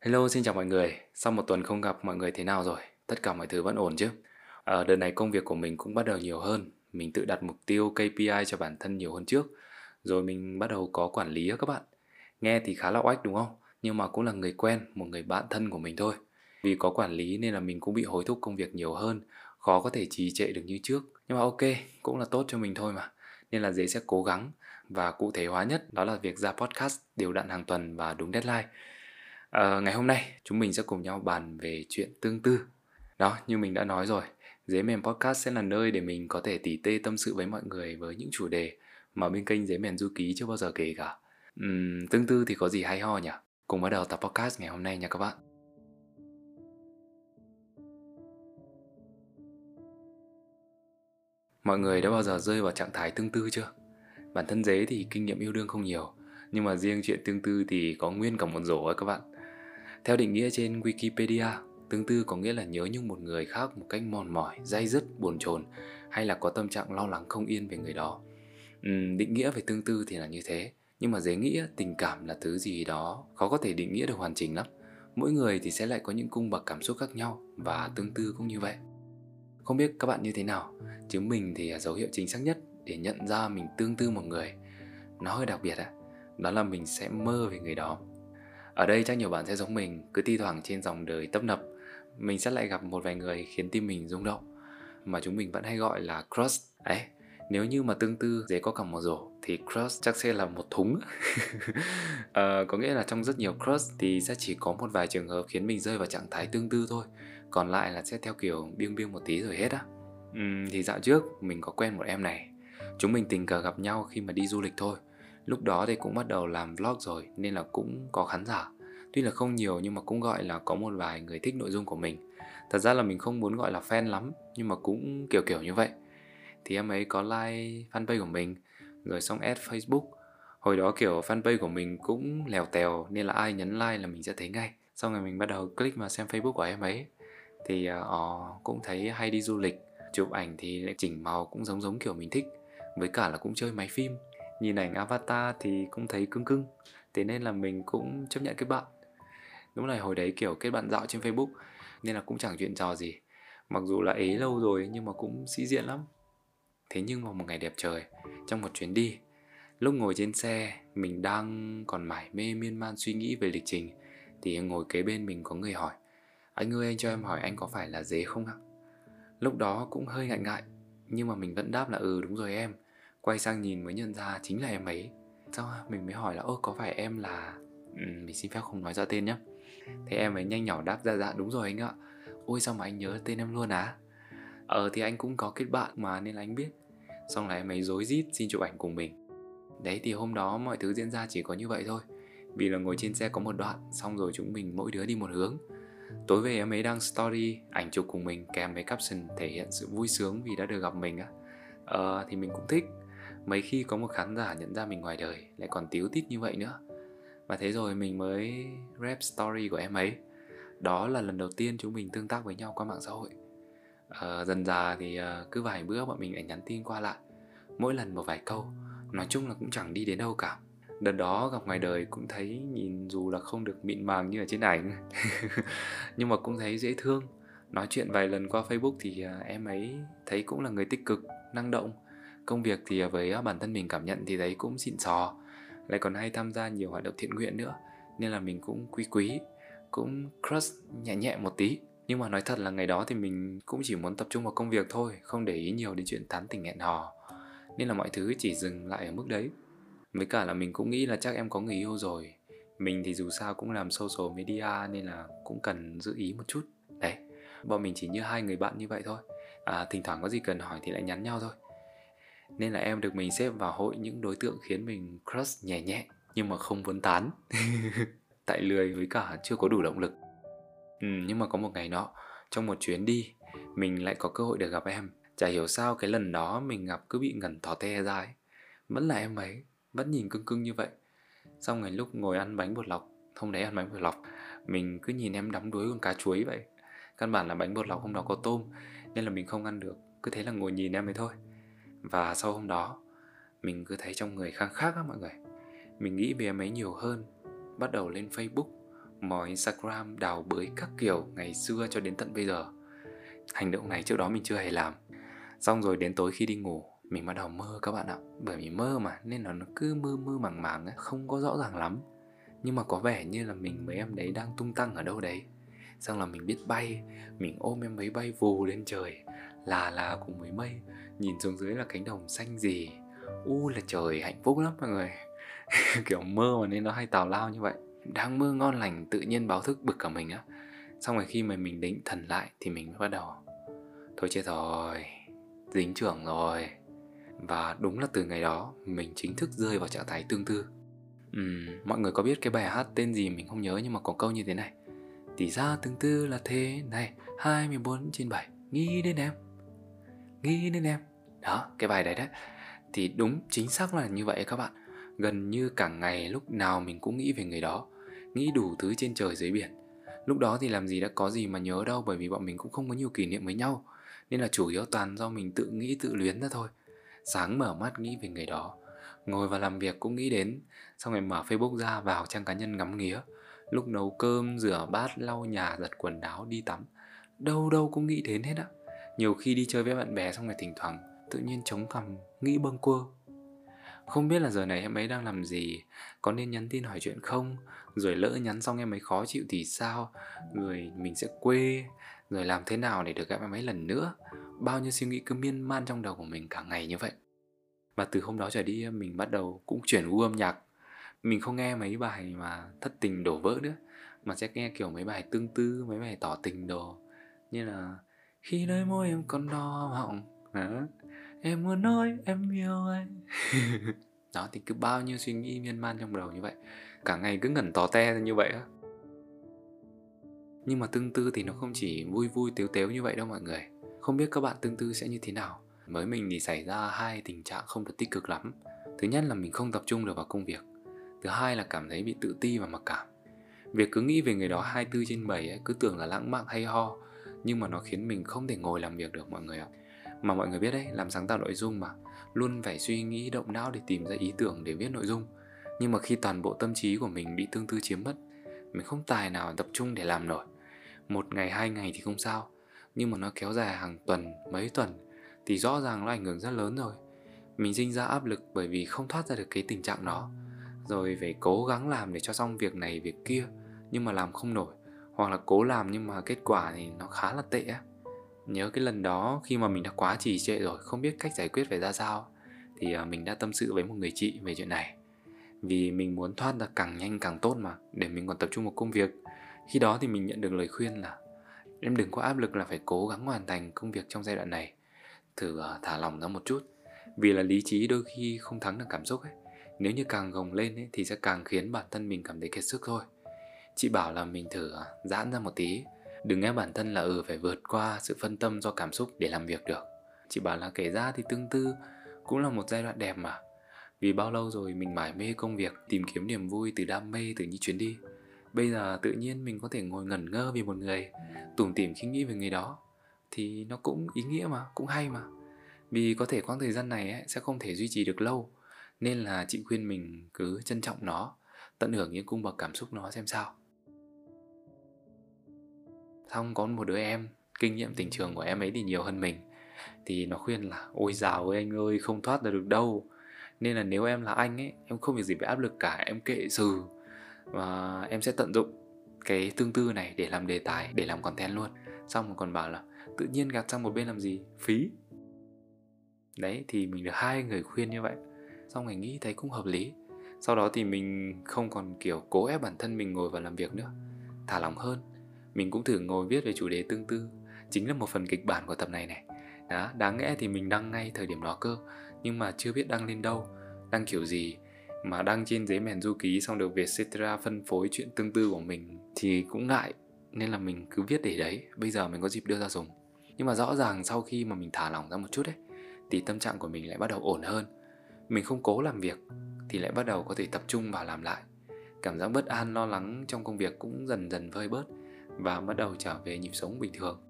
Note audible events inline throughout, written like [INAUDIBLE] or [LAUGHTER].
Hello, xin chào mọi người. Sau một tuần không gặp mọi người thế nào rồi? Tất cả mọi thứ vẫn ổn chứ? À, đợt này công việc của mình cũng bắt đầu nhiều hơn. Mình tự đặt mục tiêu KPI cho bản thân nhiều hơn trước. Rồi mình bắt đầu có quản lý các bạn. Nghe thì khá là oách đúng không? Nhưng mà cũng là người quen, một người bạn thân của mình thôi. Vì có quản lý nên là mình cũng bị hối thúc công việc nhiều hơn. Khó có thể trì trệ được như trước. Nhưng mà ok, cũng là tốt cho mình thôi mà. Nên là dễ sẽ cố gắng. Và cụ thể hóa nhất đó là việc ra podcast đều đặn hàng tuần và đúng deadline. À, ngày hôm nay chúng mình sẽ cùng nhau bàn về chuyện tương tư. Đó, như mình đã nói rồi, Dế mềm Podcast sẽ là nơi để mình có thể tỉ tê tâm sự với mọi người với những chủ đề mà bên kênh Dế mềm Du Ký chưa bao giờ kể cả. Uhm, tương tư thì có gì hay ho nhỉ? Cùng bắt đầu tập podcast ngày hôm nay nha các bạn. Mọi người đã bao giờ rơi vào trạng thái tương tư chưa? Bản thân dế thì kinh nghiệm yêu đương không nhiều, nhưng mà riêng chuyện tương tư thì có nguyên cả một rổ ấy các bạn. Theo định nghĩa trên Wikipedia, tương tư có nghĩa là nhớ nhung một người khác một cách mòn mỏi, dai dứt, buồn chồn hay là có tâm trạng lo lắng không yên về người đó. Uhm, định nghĩa về tương tư thì là như thế, nhưng mà dễ nghĩ tình cảm là thứ gì đó khó có thể định nghĩa được hoàn chỉnh lắm. Mỗi người thì sẽ lại có những cung bậc cảm xúc khác nhau và tương tư cũng như vậy. Không biết các bạn như thế nào, chứ mình thì dấu hiệu chính xác nhất để nhận ra mình tương tư một người. Nó hơi đặc biệt á, đó là mình sẽ mơ về người đó ở đây chắc nhiều bạn sẽ giống mình, cứ thi thoảng trên dòng đời tấp nập, mình sẽ lại gặp một vài người khiến tim mình rung động, mà chúng mình vẫn hay gọi là crush. Ấy, nếu như mà tương tư dễ có cả một rổ thì crush chắc sẽ là một thúng. à, [LAUGHS] có nghĩa là trong rất nhiều crush thì sẽ chỉ có một vài trường hợp khiến mình rơi vào trạng thái tương tư thôi, còn lại là sẽ theo kiểu biêng biêng một tí rồi hết á. Uhm, thì dạo trước mình có quen một em này, chúng mình tình cờ gặp nhau khi mà đi du lịch thôi Lúc đó thì cũng bắt đầu làm vlog rồi nên là cũng có khán giả. Tuy là không nhiều nhưng mà cũng gọi là có một vài người thích nội dung của mình. Thật ra là mình không muốn gọi là fan lắm nhưng mà cũng kiểu kiểu như vậy. Thì em ấy có like fanpage của mình rồi xong add Facebook. Hồi đó kiểu fanpage của mình cũng lèo tèo nên là ai nhấn like là mình sẽ thấy ngay. Xong rồi mình bắt đầu click mà xem Facebook của em ấy. Thì uh, cũng thấy hay đi du lịch Chụp ảnh thì lại chỉnh màu cũng giống giống kiểu mình thích. Với cả là cũng chơi máy phim nhìn ảnh avatar thì cũng thấy cưng cưng, thế nên là mình cũng chấp nhận kết bạn. Đúng là hồi đấy, kiểu, kết bạn dạo trên facebook nên là cũng chẳng chuyện trò gì. Mặc dù là ế lâu rồi nhưng mà cũng sĩ diện lắm. Thế nhưng vào một ngày đẹp trời, trong một chuyến đi, lúc ngồi trên xe, mình đang còn mải mê miên man suy nghĩ về lịch trình, thì ngồi kế bên mình có người hỏi, anh ơi, anh cho em hỏi anh có phải là dế không ạ? Lúc đó cũng hơi ngại ngại, nhưng mà mình vẫn đáp là ừ đúng rồi em. Quay sang nhìn mới nhận ra chính là em ấy. Sau mình mới hỏi là ơ có phải em là ừ, Mình xin phép không nói ra tên nhé Thế em ấy nhanh nhỏ đáp ra dạ đúng rồi anh ạ. Ôi sao mà anh nhớ tên em luôn á? Ờ thì anh cũng có kết bạn mà nên là anh biết. Xong là em ấy dối rít xin chụp ảnh cùng mình. Đấy thì hôm đó mọi thứ diễn ra chỉ có như vậy thôi. Vì là ngồi trên xe có một đoạn Xong rồi chúng mình mỗi đứa đi một hướng. Tối về em ấy đăng story ảnh chụp cùng mình kèm với caption thể hiện sự vui sướng vì đã được gặp mình á. Ờ thì mình cũng thích mấy khi có một khán giả nhận ra mình ngoài đời lại còn tiếu tít như vậy nữa. Và thế rồi mình mới rap story của em ấy. Đó là lần đầu tiên chúng mình tương tác với nhau qua mạng xã hội. À, dần dà thì à, cứ vài bữa bọn mình lại nhắn tin qua lại. Mỗi lần một vài câu nói chung là cũng chẳng đi đến đâu cả. Đợt đó gặp ngoài đời cũng thấy nhìn dù là không được mịn màng như ở trên ảnh. [LAUGHS] Nhưng mà cũng thấy dễ thương. Nói chuyện vài lần qua facebook thì à, em ấy thấy cũng là người tích cực năng động công việc thì à, với à, bản thân mình cảm nhận thì đấy cũng xịn sò. Lại còn hay tham gia nhiều hoạt động thiện nguyện nữa nên là mình cũng quý quý cũng crush nhẹ nhẹ một tí. Nhưng mà nói thật là ngày đó thì mình cũng chỉ muốn tập trung vào công việc thôi không để ý nhiều đến chuyện tán tỉnh hẹn hò. Nên là mọi thứ chỉ dừng lại ở mức đấy. Với cả là mình cũng nghĩ là chắc em có người yêu rồi. Mình thì dù sao cũng làm social media nên là cũng cần giữ ý một chút. Đấy bọn mình chỉ như hai người bạn như vậy thôi. À, thỉnh thoảng có gì cần hỏi thì lại nhắn nhau thôi nên là em được mình xếp vào hội những đối tượng khiến mình crush nhẹ nhẹ nhưng mà không vấn tán. [LAUGHS] Tại lười với cả chưa có đủ động lực. Ừ, nhưng mà có một ngày nọ trong một chuyến đi mình lại có cơ hội được gặp em. Chả hiểu sao cái lần đó mình gặp cứ bị ngẩn thỏ te ra ấy. Vẫn là em ấy vẫn nhìn cưng cưng như vậy. Xong ngày lúc ngồi ăn bánh bột lọc hôm đấy ăn bánh bột lọc mình cứ nhìn em đắm đuối con cá chuối vậy. Căn bản là bánh bột lọc hôm đó có tôm nên là mình không ăn được. Cứ thế là ngồi nhìn em ấy thôi và sau hôm đó, Mình cứ thấy trong người khang khác á mọi người. Mình nghĩ về em ấy nhiều hơn, Bắt đầu lên Facebook, mò Instagram, đào bới các kiểu ngày xưa cho đến tận bây giờ. Hành động này trước đó mình chưa hề làm. Xong rồi đến tối khi đi ngủ, mình bắt đầu mơ các bạn ạ. Bởi vì mơ mà, nên là nó cứ mơ mơ màng màng ấy không có rõ ràng lắm. Nhưng mà có vẻ như là mình mấy em đấy đang tung tăng ở đâu đấy xong là mình biết bay mình ôm em ấy bay vù lên trời là là cùng mấy mây nhìn xuống dưới là cánh đồng xanh gì. U là trời hạnh phúc lắm mọi người. [LAUGHS] Kiểu mơ mà nên nó hay tào lao như vậy. Đang mơ ngon lành tự nhiên báo thức bực cả mình á. Xong rồi khi mà mình định thần lại thì mình mới bắt đầu thôi chết rồi dính trưởng rồi. Và đúng là từ ngày đó mình chính thức rơi vào trạng thái tương tư. Uhm, mọi người có biết cái bài hát tên gì mình không nhớ nhưng mà có câu như thế này thì ra tương tư là thế này 24 trên 7 nghĩ đến em. Nghĩ đến em. Đó, cái bài đấy đấy. Thì đúng, chính xác là như vậy các bạn. Gần như cả ngày lúc nào mình cũng nghĩ về người đó, nghĩ đủ thứ trên trời dưới biển. Lúc đó thì làm gì đã có gì mà nhớ đâu, bởi vì bọn mình cũng không có nhiều kỷ niệm với nhau. Nên là chủ yếu toàn do mình tự nghĩ, tự luyến ra thôi. Sáng mở mắt nghĩ về người đó, ngồi vào làm việc cũng nghĩ đến. Xong rồi mở facebook ra vào trang cá nhân ngắm nghía lúc nấu cơm, rửa bát, lau nhà, giặt quần áo, đi tắm. Đâu đâu cũng nghĩ đến hết á. Nhiều khi đi chơi với bạn bè xong rồi thỉnh thoảng, tự nhiên chống cằm, nghĩ bâng quơ. Không biết là giờ này em ấy đang làm gì? Có nên nhắn tin hỏi chuyện không? Rồi lỡ nhắn xong em ấy khó chịu thì sao? Rồi mình sẽ quê. Rồi làm thế nào để được gặp em ấy lần nữa? Bao nhiêu suy nghĩ cứ miên man trong đầu của mình cả ngày như vậy. Và từ hôm đó trở đi, mình bắt đầu cũng chuyển gu âm nhạc mình không nghe mấy bài mà thất tình đổ vỡ nữa, mà sẽ nghe kiểu mấy bài tương tư, mấy bài tỏ tình đồ. Như là, khi đôi môi em còn đo họng. Đó. em muốn nói em yêu anh. [LAUGHS] Đó, thì cứ bao nhiêu suy nghĩ miên man trong đầu như vậy. Cả ngày cứ ngẩn tò te như vậy á. Nhưng mà tương tư thì nó không chỉ vui vui tiếu tếu như vậy đâu mọi người. Không biết các bạn tương tư sẽ như thế nào. Với mình thì xảy ra hai tình trạng không được tích cực lắm. Thứ nhất là mình không tập trung được vào công việc thứ hai là cảm thấy bị tự ti và mặc cảm. Việc cứ nghĩ về người đó 24 trên 7 ấy, cứ tưởng là lãng mạn hay ho nhưng mà nó khiến mình không thể ngồi làm việc được mọi người ạ. Mà mọi người biết đấy làm sáng tạo nội dung mà luôn phải suy nghĩ động não để tìm ra ý tưởng để viết nội dung. Nhưng mà khi toàn bộ tâm trí của mình bị tương tư chiếm mất mình không tài nào tập trung để làm nổi. Một ngày hai ngày thì không sao nhưng mà nó kéo dài hàng tuần mấy tuần thì rõ ràng nó ảnh hưởng rất lớn rồi. Mình sinh ra áp lực bởi vì không thoát ra được cái tình trạng đó rồi phải cố gắng làm để cho xong việc này, việc kia, nhưng mà làm không nổi. Hoặc là cố làm nhưng mà kết quả thì nó khá là tệ á. Nhớ cái lần đó khi mà mình đã quá trì trệ rồi, không biết cách giải quyết phải ra sao, thì à, mình đã tâm sự với một người chị về chuyện này. Vì mình muốn thoát ra càng nhanh càng tốt mà, để mình còn tập trung vào công việc. Khi đó thì mình nhận được lời khuyên là, em đừng có áp lực là phải cố gắng hoàn thành công việc trong giai đoạn này. Thử à, thả lỏng ra một chút. Vì là lý trí đôi khi không thắng được cảm xúc ấy nếu như càng gồng lên ấy, thì sẽ càng khiến bản thân mình cảm thấy kiệt sức thôi. Chị bảo là mình thử à, giãn ra một tí. Đừng nghe bản thân là ừ phải vượt qua sự phân tâm do cảm xúc để làm việc được. Chị bảo là kể ra thì tương tư cũng là một giai đoạn đẹp mà. Vì bao lâu rồi mình mải mê công việc tìm kiếm niềm vui từ đam mê từ những chuyến đi. Bây giờ tự nhiên mình có thể ngồi ngẩn ngơ vì một người tủm tỉm khi nghĩ về người đó. Thì nó cũng ý nghĩa mà cũng hay mà. Vì có thể quãng thời gian này ấy, sẽ không thể duy trì được lâu nên là chị khuyên mình cứ trân trọng nó, tận hưởng những cung bậc cảm xúc nó xem sao. Xong có một đứa em, kinh nghiệm tình trường của em ấy thì nhiều hơn mình, thì nó khuyên là, ôi dào ơi anh ơi, không thoát ra được đâu. Nên là nếu em là anh ấy, em không việc gì phải áp lực cả, em kệ sự và em sẽ tận dụng cái tương tư này để làm đề tài, để làm content luôn. Xong còn bảo là, tự nhiên gạt sang một bên làm gì? Phí. Đấy, thì mình được hai người khuyên như vậy xong mình nghĩ thấy cũng hợp lý. Sau đó thì mình không còn, kiểu, cố ép bản thân mình ngồi vào làm việc nữa. Thả lỏng hơn. Mình cũng thử ngồi viết về chủ đề tương tư. Chính là một phần kịch bản của tập này này. Đó, đáng lẽ thì mình đăng ngay thời điểm đó cơ. Nhưng mà chưa biết đăng lên đâu. Đăng kiểu gì? Mà đăng trên giấy mèn du ký xong được Vietcetera phân phối chuyện tương tư của mình thì cũng ngại nên là mình cứ viết để đấy. Bây giờ mình có dịp đưa ra dùng. Nhưng mà rõ ràng sau khi mà mình thả lỏng ra một chút đấy thì tâm trạng của mình lại bắt đầu ổn hơn mình không cố làm việc thì lại bắt đầu có thể tập trung vào làm lại. Cảm giác bất an, lo lắng trong công việc cũng dần dần vơi bớt và bắt đầu trở về nhịp sống bình thường.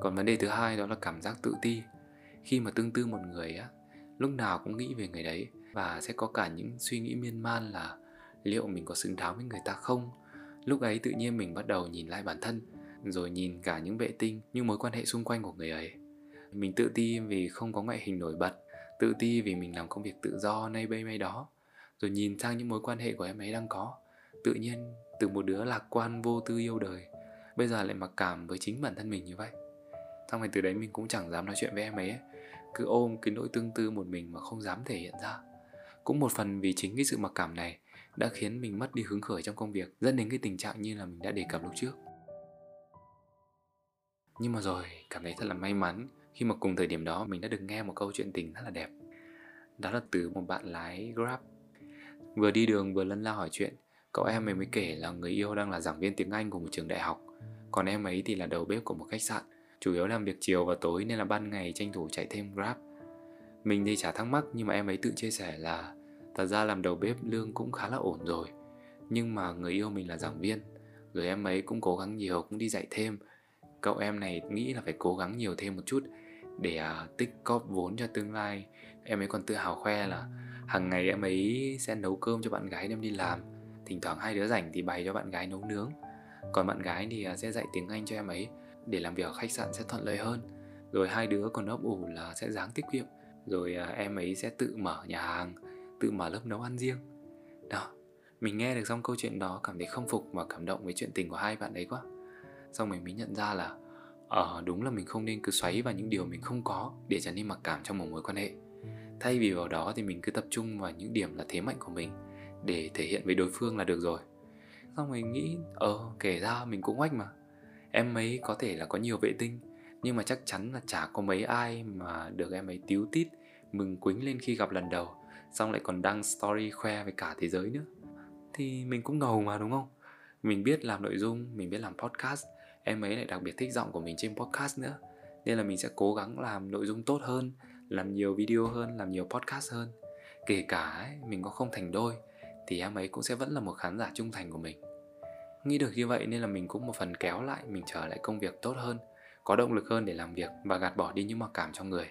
Còn vấn đề thứ hai đó là cảm giác tự ti. Khi mà tương tư một người á, lúc nào cũng nghĩ về người đấy và sẽ có cả những suy nghĩ miên man là liệu mình có xứng đáng với người ta không? Lúc ấy tự nhiên mình bắt đầu nhìn lại bản thân, rồi nhìn cả những vệ tinh, những mối quan hệ xung quanh của người ấy. Mình tự ti vì không có ngoại hình nổi bật tự ti vì mình làm công việc tự do nay bây may đó. Rồi nhìn sang những mối quan hệ của em ấy đang có tự nhiên từ một đứa lạc quan vô tư yêu đời bây giờ lại mặc cảm với chính bản thân mình như vậy. Xong rồi từ đấy mình cũng chẳng dám nói chuyện với em ấy, cứ ôm cái nỗi tương tư một mình mà không dám thể hiện ra. Cũng một phần vì chính cái sự mặc cảm này đã khiến mình mất đi hứng khởi trong công việc dẫn đến cái tình trạng như là mình đã đề cập lúc trước. Nhưng mà rồi cảm thấy thật là may mắn khi mà cùng thời điểm đó, mình đã được nghe một câu chuyện tình rất là đẹp. Đó là từ một bạn lái grab. Vừa đi đường vừa lân la hỏi chuyện, cậu em ấy mới kể là người yêu đang là giảng viên tiếng anh của một trường đại học. Còn em ấy thì là đầu bếp của một khách sạn, chủ yếu làm việc chiều và tối nên là ban ngày tranh thủ chạy thêm grab. Mình thì chả thắc mắc nhưng mà em ấy tự chia sẻ là, thật ra làm đầu bếp lương cũng khá là ổn rồi, nhưng mà người yêu mình là giảng viên, rồi em ấy cũng cố gắng nhiều, cũng đi dạy thêm cậu em này nghĩ là phải cố gắng nhiều thêm một chút để uh, tích cóp vốn cho tương lai. Em ấy còn tự hào khoe là hàng ngày em ấy sẽ nấu cơm cho bạn gái đem đi làm. Thỉnh thoảng hai đứa rảnh thì bày cho bạn gái nấu nướng. Còn bạn gái thì uh, sẽ dạy tiếng anh cho em ấy để làm việc ở khách sạn sẽ thuận lợi hơn. Rồi hai đứa còn ấp ủ là sẽ dáng tiết kiệm. Rồi uh, em ấy sẽ tự mở nhà hàng tự mở lớp nấu ăn riêng. Đó mình nghe được xong câu chuyện đó cảm thấy không phục và cảm động với chuyện tình của hai bạn ấy quá xong mình mới nhận ra là ờ đúng là mình không nên cứ xoáy vào những điều mình không có để trở nên mặc cảm trong một mối quan hệ. Thay vì vào đó thì mình cứ tập trung vào những điểm là thế mạnh của mình để thể hiện với đối phương là được rồi. Xong mình nghĩ ờ kể ra mình cũng oách mà. Em ấy có thể là có nhiều vệ tinh, nhưng mà chắc chắn là chả có mấy ai mà được em ấy tíu tít, mừng quính lên khi gặp lần đầu, xong lại còn đăng story khoe với cả thế giới nữa. Thì mình cũng ngầu mà, đúng không? Mình biết làm nội dung, mình biết làm podcast em ấy lại đặc biệt thích giọng của mình trên podcast nữa. Nên là mình sẽ cố gắng làm nội dung tốt hơn làm nhiều video hơn làm nhiều podcast hơn. Kể cả ấy, mình có không thành đôi thì em ấy cũng sẽ vẫn là một khán giả trung thành của mình. Nghĩ được như vậy nên là mình cũng một phần kéo lại mình trở lại công việc tốt hơn có động lực hơn để làm việc và gạt bỏ đi những mặc cảm trong người.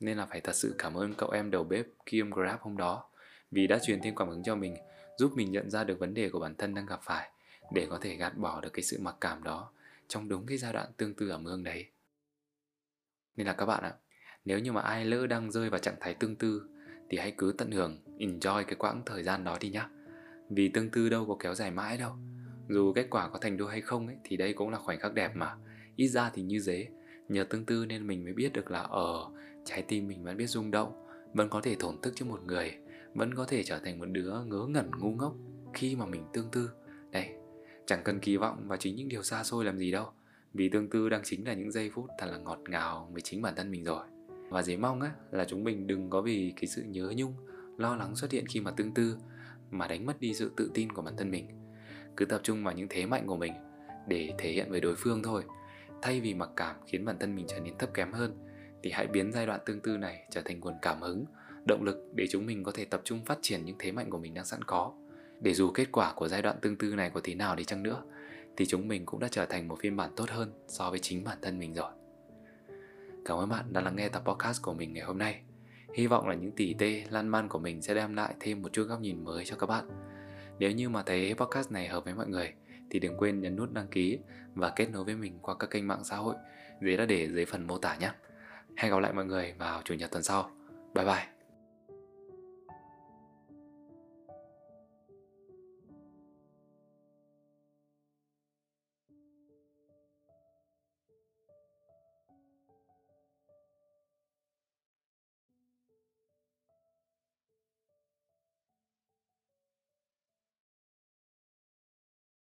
Nên là phải thật sự cảm ơn cậu em đầu bếp Kim Grab hôm đó vì đã truyền thêm cảm hứng cho mình giúp mình nhận ra được vấn đề của bản thân đang gặp phải để có thể gạt bỏ được cái sự mặc cảm đó trong đúng cái giai đoạn tương tư ở mương đấy. Nên là các bạn ạ nếu như mà ai lỡ đang rơi vào trạng thái tương tư thì hãy cứ tận hưởng enjoy cái quãng thời gian đó đi nhá. Vì tương tư đâu có kéo dài mãi đâu. Dù kết quả có thành đôi hay không ấy, thì đây cũng là khoảnh khắc đẹp mà. Ít ra thì như dế nhờ tương tư nên mình mới biết được là ở trái tim mình vẫn biết rung động vẫn có thể thổn thức cho một người vẫn có thể trở thành một đứa ngớ ngẩn ngu ngốc khi mà mình tương tư chẳng cần kỳ vọng vào chính những điều xa xôi làm gì đâu, vì tương tư đang chính là những giây phút thật là ngọt ngào với chính bản thân mình rồi. Và dễ mong á, là chúng mình đừng có vì cái sự nhớ nhung, lo lắng xuất hiện khi mà tương tư mà đánh mất đi sự tự tin của bản thân mình. Cứ tập trung vào những thế mạnh của mình để thể hiện với đối phương thôi. Thay vì mặc cảm khiến bản thân mình trở nên thấp kém hơn, thì hãy biến giai đoạn tương tư này trở thành nguồn cảm hứng, động lực để chúng mình có thể tập trung phát triển những thế mạnh của mình đang sẵn có để dù kết quả của giai đoạn tương tư này có thế nào đi chăng nữa, thì chúng mình cũng đã trở thành một phiên bản tốt hơn so với chính bản thân mình rồi cảm ơn bạn đã lắng nghe tập podcast của mình ngày hôm nay hy vọng là những tỉ tê, lan man của mình sẽ đem lại thêm một chút góc nhìn mới cho các bạn nếu như mà thấy podcast này hợp với mọi người, thì đừng quên nhấn nút đăng ký và kết nối với mình qua các kênh mạng xã hội dưới đã để dưới phần mô tả nhé. Hẹn gặp lại mọi người vào chủ nhật tuần sau. Bye bye.